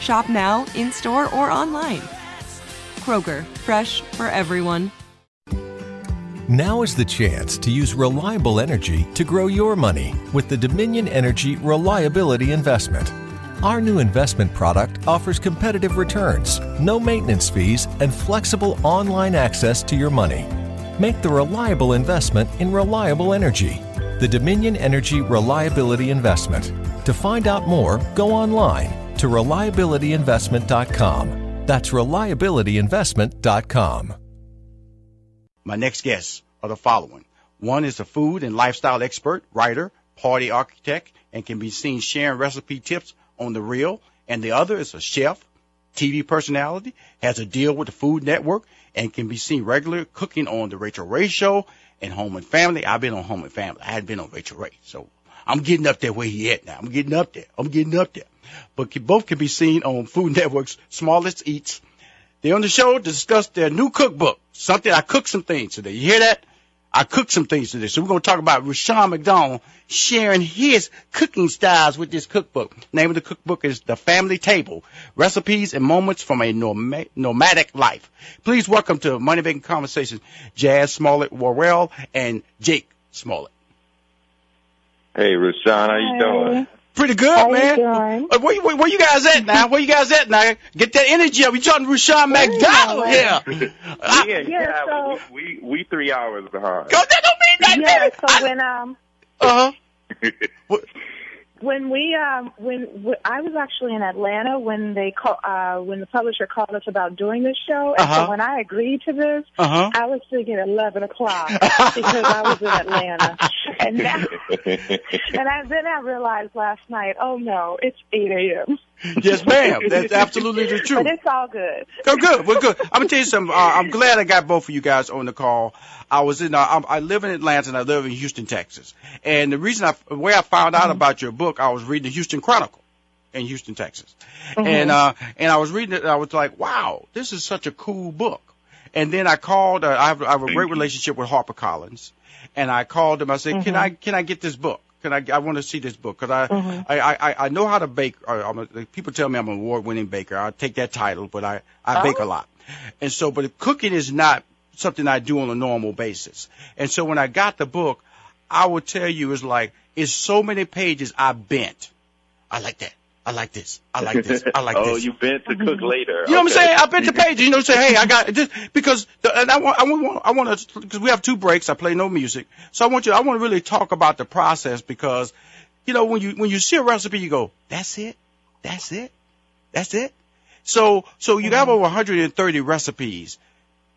Shop now, in store, or online. Kroger, fresh for everyone. Now is the chance to use reliable energy to grow your money with the Dominion Energy Reliability Investment. Our new investment product offers competitive returns, no maintenance fees, and flexible online access to your money. Make the reliable investment in reliable energy. The Dominion Energy Reliability Investment. To find out more, go online to reliabilityinvestment.com. That's reliabilityinvestment.com. My next guests are the following. One is a food and lifestyle expert, writer, party architect, and can be seen sharing recipe tips on the real, And the other is a chef, TV personality, has a deal with the Food Network, and can be seen regularly cooking on the Rachael Ray Show and Home and Family. I've been on Home and Family. I hadn't been on Rachael Ray, so I'm getting up there where he at now. I'm getting up there. I'm getting up there. But both can be seen on Food Network's Smallest Eats. They're on the show to discuss their new cookbook. Something I cooked some things today. You hear that? I cooked some things today. So we're going to talk about Rushion McDonald sharing his cooking styles with this cookbook. Name of the cookbook is The Family Table, Recipes and Moments from a Nomadic Life. Please welcome to Money Making Conversations, Jazz Smollett Worrell and Jake Smollett. Hey, Rushion, how you doing? Pretty good, How man. you doing? Uh, Where, where, where you guys at now? Where you guys at now? Get that energy up. We talking to Rushion McDonald here. I- yeah, yeah, yeah, so- we, we we three hours behind. Go, that don't mean Yeah, nothing. so when um uh huh. When we um when w- I was actually in Atlanta when they call uh when the publisher called us about doing this show, and Uh-huh. so when I agreed to this, Uh huh. I was thinking eleven o'clock because I was in Atlanta, and now and I, then I realized last night, oh no, it's eight a.m. Yes, ma'am. That's absolutely the truth. But it's all good. Go good. We're good. I'm gonna tell you something. Uh, I'm glad I got both of you guys on the call. I was in. Uh, I'm- I live in Atlanta and I live in Houston, Texas. And the reason I, the way I found out about your book, I was reading the Houston Chronicle in Houston, Texas, and uh, and I was reading it. and I was like, wow, this is such a cool book. And then I called. Uh, I, have, I have a great relationship with HarperCollins, and I called them. I said, can I can I get this book? Can I? I want to see this book because I, I, I I know how to bake. uh, I'm a, people tell me I'm an award-winning baker. I take that title, but I I bake a lot, and so but cooking is not something I do on a normal basis. And so when I got the book, I would tell you it's like it's so many pages I bent. I like that. I like this. I like this. I like oh, this. Oh, you bent to cook mm-hmm. later. You know what I'm saying? I bent the pages. You know, say, hey, I got this because the, and I want, I want, I want to because we have two breaks. I play no music, so I want you. I want to really talk about the process because, you know, when you when you see a recipe, you go, that's it, that's it, that's it. So so you have mm-hmm. over 130 recipes.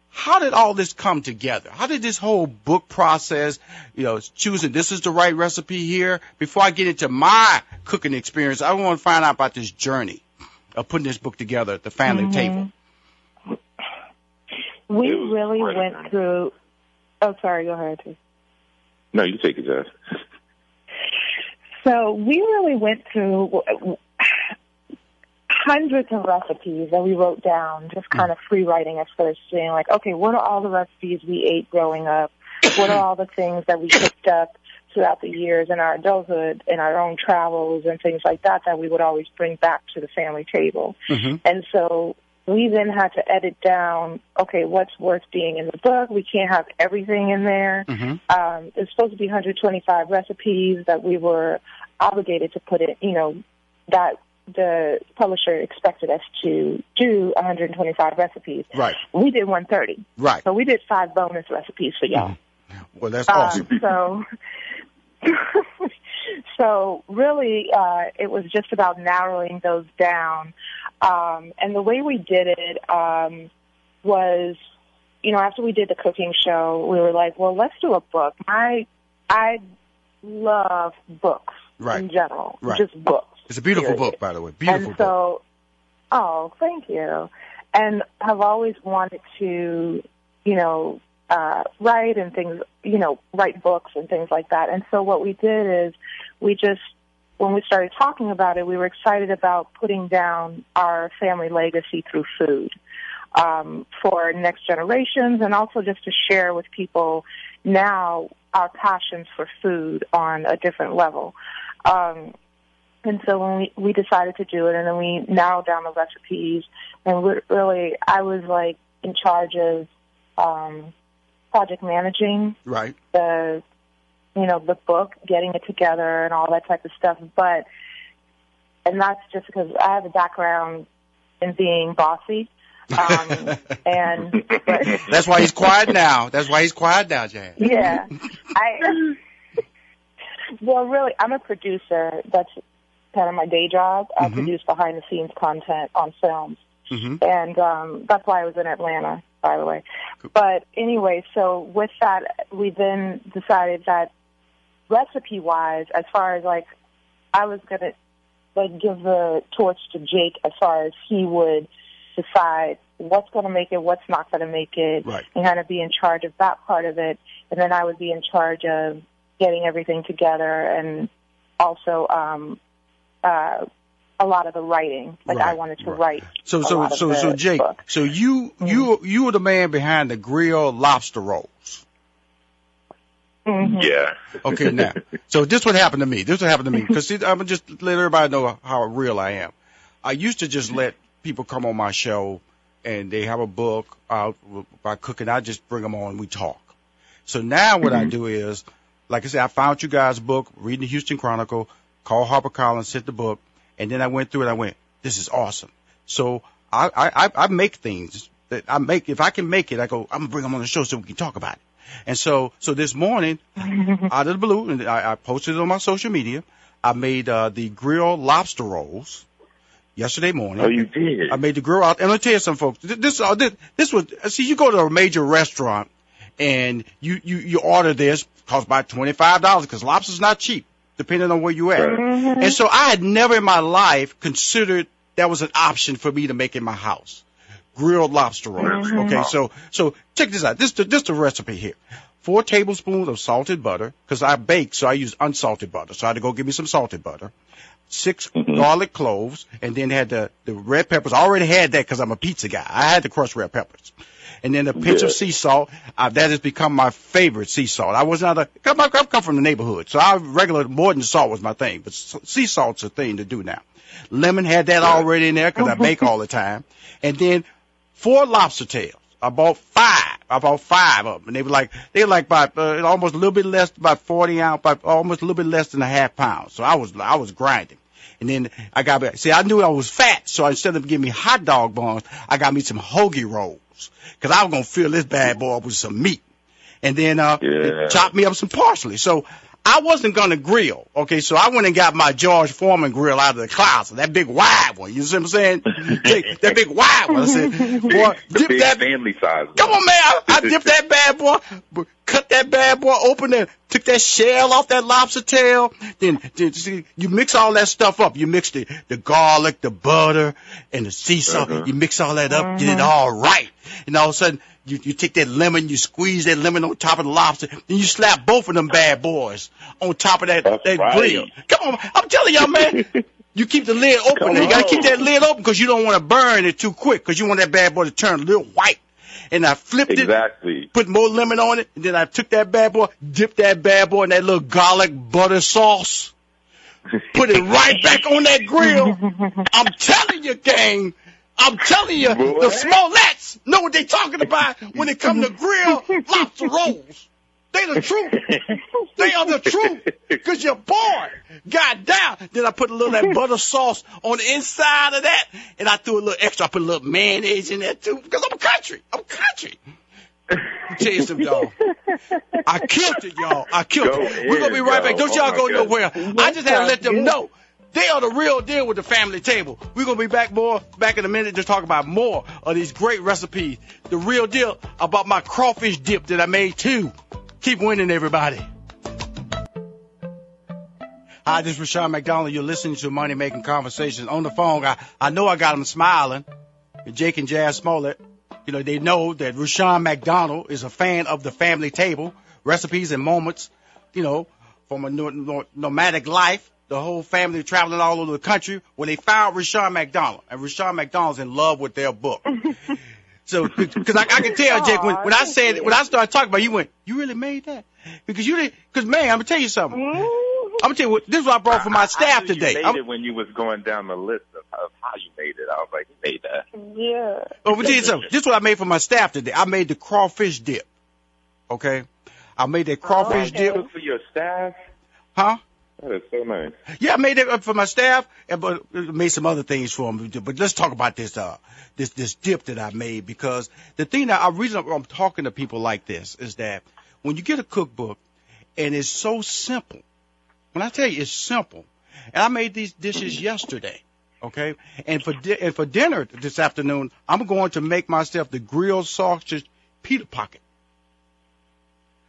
How did all this come together? How did this whole book process, you know, choosing this is the right recipe here? Before I get into my cooking experience, I want to find out about this journey of putting this book together at the family mm-hmm. table. We really great. went through. Oh, sorry. Go ahead. Too. No, you take it, Jazz. So we really went through hundreds of recipes that we wrote down, just kind of free writing at first, saying like, okay, what are all the recipes we ate growing up? What are all the things that we picked up throughout the years in our adulthood, in our own travels and things like that, that we would always bring back to the family table? Mm-hmm. And so we then had to edit down, okay, what's worth being in the book? We can't have everything in there. Mm-hmm. Um, it's supposed to be 125 recipes that we were obligated to put it, you know, that the publisher expected us to do 125 recipes. Right. We did 130. Right. So we did five bonus recipes for y'all. Well, that's Um, awesome. so, so really, uh, it was just about narrowing those down. Um, and the way we did it um, was, you know, after we did the cooking show, we were like, well, let's do a book. I, I love books Right. in general, Right. just books. It's a beautiful period. book, by the way. Beautiful and book. so, oh, thank you. And have always wanted to, you know, uh, write and things, you know, write books and things like that. And so what we did is we just, when we started talking about it, we were excited about putting down our family legacy through food um, for next generations and also just to share with people now our passions for food on a different level. Um, and so when we, we decided to do it and then we narrowed down the recipes and we really, I was like in charge of, um, project managing Right. the, you know, the book, getting it together and all that type of stuff. But, and that's just because I have a background in being bossy. Um, and, but, That's why he's quiet now. That's why he's quiet now, Jan. yeah, I, well, really, I'm a producer. That's kind of my day job. I Mhm. produce behind the scenes content on films. hmm and um, that's why I was in Atlanta, by the way. But anyway, so with that, we then decided that recipe wise, as far as like, I was gonna like give the torch to Jake as far as he would decide what's going to make it, what's not going to make it, Right. and kind of be in charge of that part of it, and then I would be in charge of getting everything together and also um, uh, a lot of the writing. Like I wanted to right. write. So a so lot of so so Jake, book. so you you you were the man behind the grill lobster rolls. Mhm. Yeah. Okay, now, so this what happened to me. This what happened to me because I'm gonna just let everybody know how real I am. I used to just let people come on my show and they have a book out by cooking. I just bring them on and we talk. So now what I do is, like I said, I found you guys' book, reading the Houston Chronicle, called HarperCollins, sent the book, and then I went through it. I went, this is awesome. So I I I I make things that I make. If I can make it, I go. I'm gonna bring them on the show so we can talk about it. And so, so this morning, out of the blue, and I, I posted it on my social media. I made uh, the grilled lobster rolls yesterday morning. Oh, you did. I made the grill out. And let me tell you something, folks. This, uh, this, this was, see, you go to a major restaurant and you, you, you order this, costs about $25 because lobster's not cheap, depending on where you at. Right. And so I had never in my life considered that was an option for me to make in my house. Grilled lobster rolls. Mm-hmm. Okay, so, so check this out. This, the this the recipe here. Four tablespoons of salted butter, because I bake, so I use unsalted butter. So I had to go get me some salted butter. 6 garlic cloves, and then had the, the red peppers. I already had that because I'm a pizza guy. I had the crushed red peppers. And then a pinch of sea salt. Uh, that has become my favorite sea salt. I was not a, come, I come from the neighborhood, so I regular more than salt was my thing, but sea salt's a thing to do now. Lemon had that already in there because I bake all the time. And then four lobster tails. I bought five. I bought five of them, and they were like they were like about uh, almost a little bit less, about forty ounce, about almost a little bit less than a half pound. So I was I was grinding, and then I got. See, I knew I was fat, so instead of giving me hot dog buns, I got me some hoagie rolls because I was gonna fill this bad boy up with some meat, and then uh, Yeah. chop me up some parsley. So. I wasn't gonna grill, okay, so I went and got my George Foreman grill out of the closet, that big wide one. You see what I'm saying? That big wide one. I said, boy, dip that family size. Come on, man. I, I dipped that bad boy, cut that bad boy open and took that shell off that lobster tail. Then, then see, you mix all that stuff up. You mix the, the garlic, the butter, and the sea salt. Uh-huh. You mix all that up, get it all right. And all of a sudden, you, you take that lemon, you squeeze that lemon on top of the lobster, then you slap both of them bad boys on top of that, That's that right. grill. Come on, I'm telling y'all, man. You keep the lid open. You gotta keep that lid open because you don't want to burn it too quick because you want that bad boy to turn a little white. And I flipped exactly. it, put more lemon on it, and then I took that bad boy, dipped that bad boy in that little garlic butter sauce, put it right back on that grill. I'm telling you, gang. I'm telling you, Boy. the Smolletts know what they talking about when it come to grill lobster rolls. They the truth. They are the truth. Cause you're bored. God damn. Then I put a little of that butter sauce on the inside of that, and I threw a little extra. I put a little mayonnaise in there too, because I'm a country. I'm country. Tell you something, y'all. I killed it, y'all. I killed Go it. We're gonna be right back. Don't y'all Oh, go God. nowhere. I just had to let them know. They are the real deal with the family table. We're gonna be back more back in a minute to talk about more of these great recipes. The real deal about my crawfish dip that I made too. Keep winning, everybody. Hi, this is Rushion McDonald. You're listening to Money Making Conversations on the phone. I, I know I got them smiling. Jake and Jazz Smollett, you know, they know that Rushion McDonald is a fan of the family table, recipes and moments, you know, from a no- no- nomadic life. The whole family traveling all over the country. When they found Rushion McDonald, and Rushion McDonald's in love with their book. So, because I, I can tell, Jake, when, when I said, when I started talking about, it, you went, you really made that? Because you didn't, because man, I'm gonna tell you something. I'm gonna tell you what, this is what I brought for my I- I staff knew today. You made I'm- it when you was going down the list of, of how you made it. I was like, you made that. Yeah. Oh, but tell you something. This is what I made for my staff today. I made the crawfish dip. Okay? I made that crawfish okay. dip. Cook for your staff. Huh? That is so nice. Yeah, I made it up for my staff, and but uh, made some other things for them. But let's talk about this uh this this dip that I made because the thing that I reason I'm talking to people like this is that when you get a cookbook and it's so simple. When I tell you it's simple, and I made these dishes yesterday. Okay, and for di- and for dinner this afternoon, I'm going to make myself the grilled sausage pita pocket.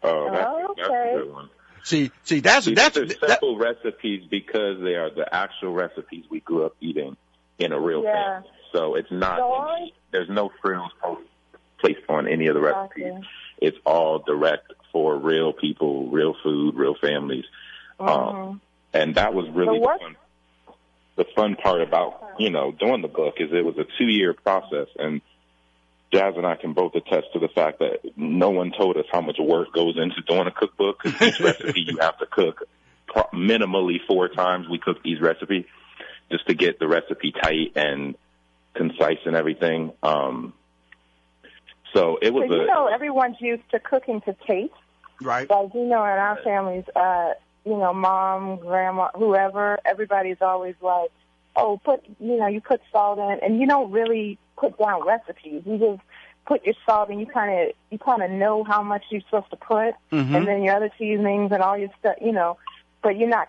Oh, that's, Oh, that's okay. a good one. See, see, that's These that's are that, simple recipes because they are the actual recipes we grew up eating in a real Yeah. family. So it's not. So I- there's no frills placed on any of the recipes. Gotcha. It's all direct for real people, real food, real families. Um, and that was really So the fun, the fun part about you know doing the book is it was a two year process and Jazz and I can both attest to the fact that no one told us how much work goes into doing a cookbook because each recipe you have to cook minimally four times. We cook these recipes just to get the recipe tight and concise and everything. Um, so it was. So you a know, everyone's used to cooking to taste. right. Like you know, in our families, uh, you know, mom, grandma, whoever, everybody's always like, "Oh, put you know, you put salt in," and you don't really put down recipes. You just put your salt, and you kind of you kind of know how much you're supposed to put, Mhm. and then your other seasonings and all your stuff, you know, but you're not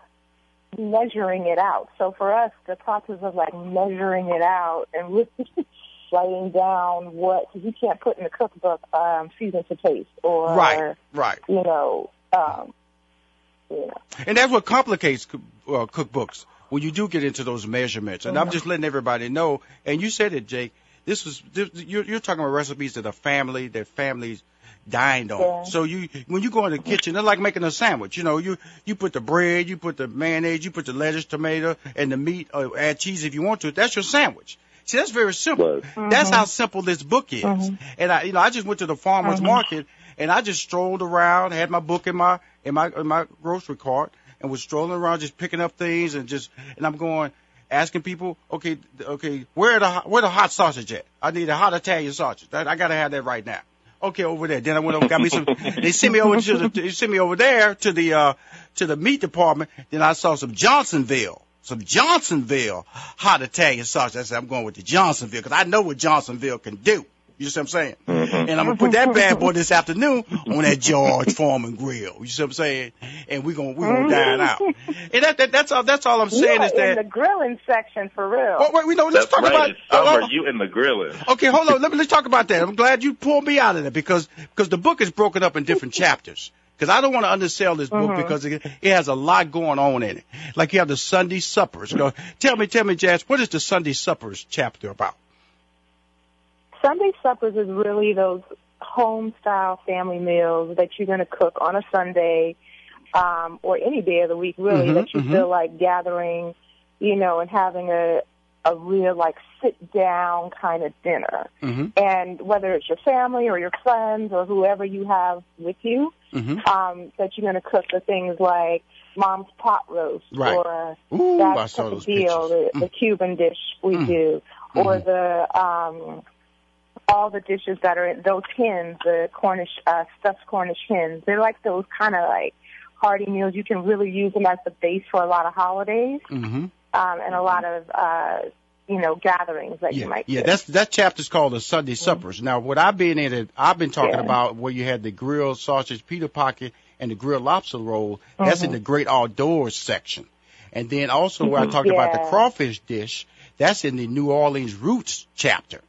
measuring it out. So for us, the process of like measuring it out and really writing down what cause you can't put in the cookbook um, season to taste or Right, right. you know, um, you know. And that's what complicates uh, cookbooks when you do get into those measurements. And I'm uh-huh. just letting everybody know. And you said it, Jake. This was this, you're, you're talking about recipes that a family that families dined on. Yeah. So you when you go in the kitchen, it's like making a sandwich. You know, you you put the bread, you put the mayonnaise, you put the lettuce, tomato, and the meat. Or add cheese if you want to. That's your sandwich. See, that's very simple. Right. That's how uh-huh. simple this book is. Uh-huh. And I, you know, I just went to the farmers market and I just strolled around, had my book in my in my in my grocery cart, and was strolling around just picking up things and just and I'm going asking people, okay, okay, where the where the hot sausage at? I need a hot Italian sausage. I, I gotta have that right now. Okay, over there. Then I went over, got me some. they sent me over to the. They sent me over there to the uh to the meat department. Then I saw some Johnsonville, some Johnsonville hot Italian sausage. I said I'm going with the Johnsonville because I know what Johnsonville can do. You see what I'm saying? Mm-hmm. And I'm gonna put that bad boy this afternoon on that George Foreman grill. You see what I'm saying? And we're gonna we're gonna mm-hmm. dine out. And that, that that's all that's all I'm saying yeah, is that. in the grilling section for real. Oh, wait, we know. Let's that's talk right. about. It's summer. oh, oh, you in the grilling. Okay, hold on. Let me let's talk about that. I'm glad you pulled me out of that because because the book is broken up in different chapters. Because I don't want to undersell this book mm-hmm. because it, it has a lot going on in it. Like you have the Sunday suppers. You know, tell me, tell me, Jazz, what is the Sunday suppers chapter about? Sunday suppers is really those home style family meals that you're going to cook on a Sunday um, or any day of the week, really, Mhm, that you mhm. feel like gathering you know, and having a a real like sit down kind of dinner. Mm-hmm. And whether it's your family or your friends or whoever you have with you, Mm-hmm. um, that you're going to cook the things like mom's pot roast Right. or Ooh, I that's saw those deal, the, pictures. the Cuban dish we Mm. do, or Mhm. the um, all the dishes that are in those hens, the Cornish uh, stuffed Cornish hens. They're like those kind of like hearty meals. You can really use them as the base for a lot of holidays Mm-hmm. um, and a lot of uh, you know gatherings that Yeah, you might. yeah. do. That's that chapter's called the Sunday suppers. Now, what I've been in it, I've been talking Yeah. about where you had the grilled sausage pita pocket and the grilled lobster roll. That's in Mhm. the great outdoors section. And then also where I talked about the crawfish dish, that's in the New Orleans roots chapter.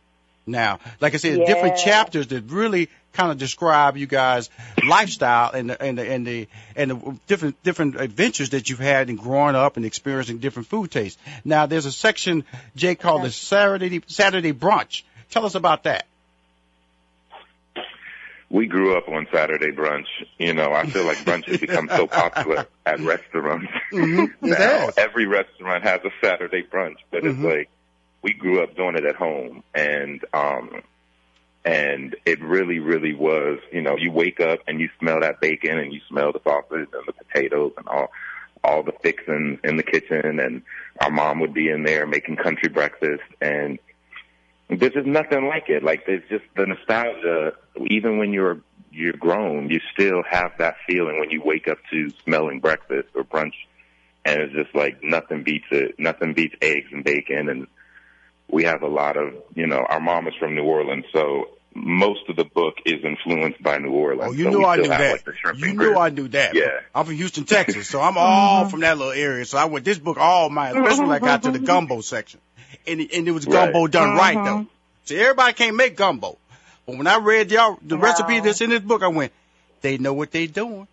Now, like I said, different chapters that really kind of describe you guys' lifestyle and the and the and the and the different different adventures that you've had in growing up and experiencing different food tastes. Now, there's a section Jay called the Saturday Saturday brunch. Tell us about that. we grew up on Saturday brunch. You know, I feel like brunch has become so popular at restaurants. Mhm. Now, every restaurant has a Saturday brunch, but Mhm. it's like we grew up doing it at home, and um, and it really, really was. You know, you wake up and you smell that bacon, and you smell the sausage and the potatoes and all all the fixings in the kitchen, and our mom would be in there making country breakfast, and there's just nothing like it. Like there's just the nostalgia. Even when you're you're grown, you still have that feeling when you wake up to smelling breakfast or brunch, and it's just like nothing beats it. Nothing beats eggs and bacon. And we have a lot of you know our mom is from New Orleans, so most of the book is influenced by New Orleans. Oh, you so knew I still knew that. Like, you and knew grits. I knew that. Yeah. I'm from Houston, Texas, so I'm all from that little area. So I went this book all my, especially when I got to the gumbo section, and and it was gumbo Right. done right though. Mm-hmm. See, everybody can't make gumbo, but when I read y'all the No. recipe that's in this book, I went, they know what they doing.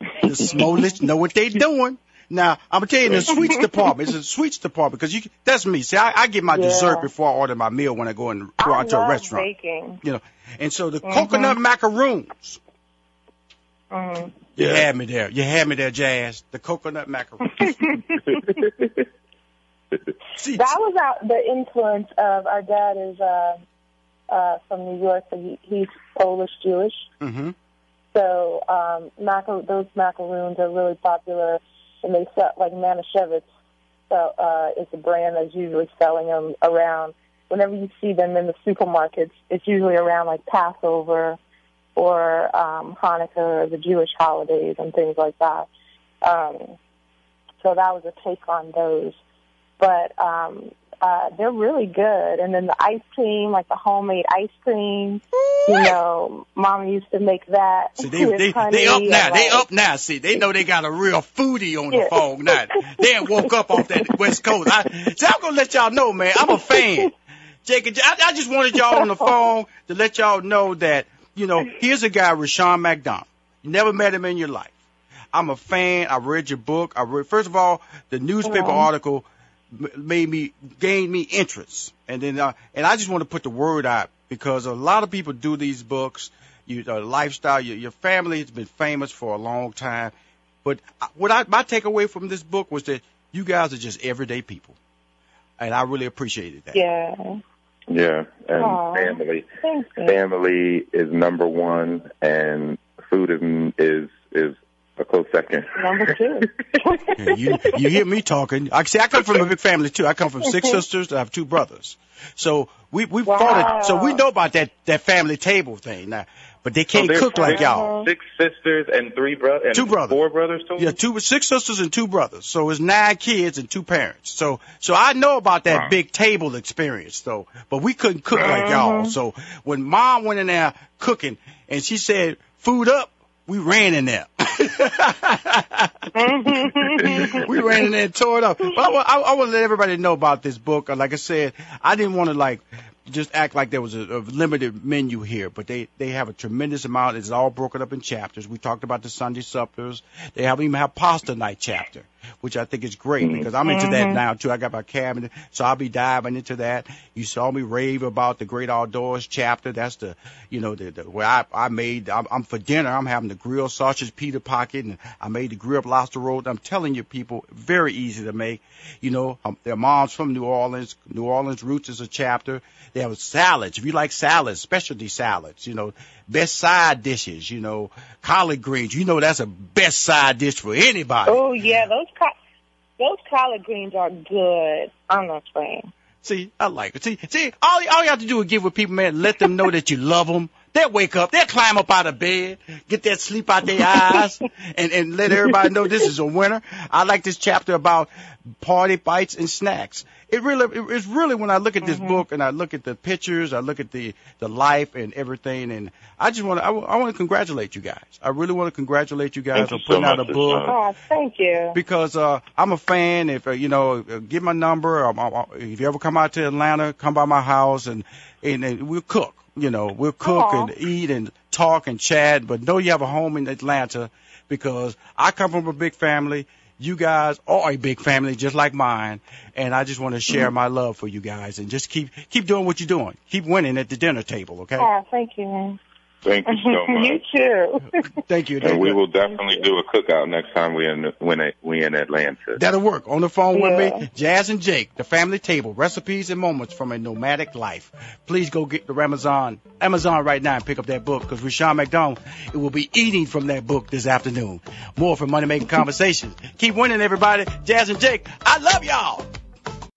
The Smolletts know what they doing. Now I'm gonna tell you in the sweets department, it's a sweets department because you that's me. See, I, I get my Yeah. dessert before I order my meal when I go and go I out to a restaurant. baking. You know, and so the Mhm. coconut macaroons. Mhm. You Yeah. had me there. You had me there, Jazz. The coconut macaroons. See, That was out the influence of our dad is uh, uh, from New York, so he, he's Polish Jewish. hmm So um, macar- those macaroons are really popular, and they sell like Manischewitz. So uh, it's a brand that's usually selling them around. Whenever you see them in the supermarkets, it's usually around like Passover or um, Hanukkah or the Jewish holidays and things like that. Um, so that was a take on those. But um, uh, they're really good. And then the ice cream, like the homemade ice cream, you know, Mom used to make that. See, they, they, they up now. They up now. See, they know they got a real foodie on the Yeah. phone now. They woke up off that West Coast. I, see, I'm going to let y'all know, man. I'm a fan. Jacob, I, I just wanted y'all on the phone to let y'all know that, you know, here's a guy, Rushion McDonald. You never met him in your life. I'm a fan. I read your book. I read, first of all, the newspaper Mhm. article made me gain me interest, and then uh, and I just want to put the word out because a lot of people do these books. You uh, lifestyle, your, your family has been famous for a long time, but I- what I my takeaway from this book was that you guys are just everyday people, and I really appreciated that. Yeah. Yeah, and Aw. family. Thank you. Family is number one, and food is is is a close second. Number two. Yeah, you you hear me talking. I see. I come from a big family too. I come from six sisters. I have two brothers. So we we fought it. So we know about that that family table thing now. But they can't So there's cook like y'all. Uh-huh. Six sisters and three brothers. Two brothers. Four brothers too. Yeah, two six sisters and two brothers. So it's nine kids and two parents. So so I know about that Wow. big table experience though. But we couldn't cook like uh-huh. y'all. So when mom went in there cooking and she said food up, we ran in there. We ran in there and tore it up. But I, I, I want to let everybody know about this book. Uh, Like I said, I didn't want to like just act like there was a, a limited menu here, but they they have a tremendous amount. It's all broken up in chapters. We talked about the Sunday suppers. They have even have pasta night chapter. Which I think is great Mm-hmm. because I'm into that now too. I got my cabinet, so I'll be diving into that. You saw me rave about the Great Outdoors chapter. That's the, you know, the, the where I I made. I'm, I'm for dinner. I'm having the grilled sausage pita pocket, and I made the grilled lobster roll. I'm telling you, people, very easy to make. You know, um, their moms from New Orleans. New Orleans roots is a chapter. They have salads. If you like salads, specialty salads, you know, best side dishes, you know, collard greens. You know, that's a best side dish for anybody. Oh yeah, those co- those collard greens are good. I'm not saying. See, I like it. See, see, all, all you have to do is give with people, man, let them know that you love them. They'll wake up, they'll climb up out of bed, get that sleep out their eyes, and, and let everybody know this is a winner. I like this chapter about party bites and snacks. It really, it- it's really when I look at this book and I look at the pictures, I look at the, the life and everything, and I just want to, I, want to congratulate you guys. I really want to congratulate you guys Thank on you so putting out a book Deshaun. Oh, thank you. because uh, I'm a fan. If uh, you know, uh, give my number. Um, uh, if you ever come out to Atlanta, come by my house and and, and we'll cook. You know, we'll cook Aw. and eat and talk and chat. But know you have a home in Atlanta because I come from a big family. You guys are a big family, just like mine, and I just want to share mm-hmm. my love for you guys and just keep keep doing what you're doing. Keep winning at the dinner table, okay? Yeah, thank you. man. Thank you so much. you too. Thank you. And we you. will definitely do a cookout next time we in when we in Atlanta. That'll work. On the phone with me, Jazz and Jake, the family table, recipes and moments from a nomadic life. Please go get the Amazon, Amazon right now and pick up that book because Rushion McDonald it will be eating from that book this afternoon. More for Money Making Conversations. Keep winning, everybody. Jazz and Jake, I love y'all.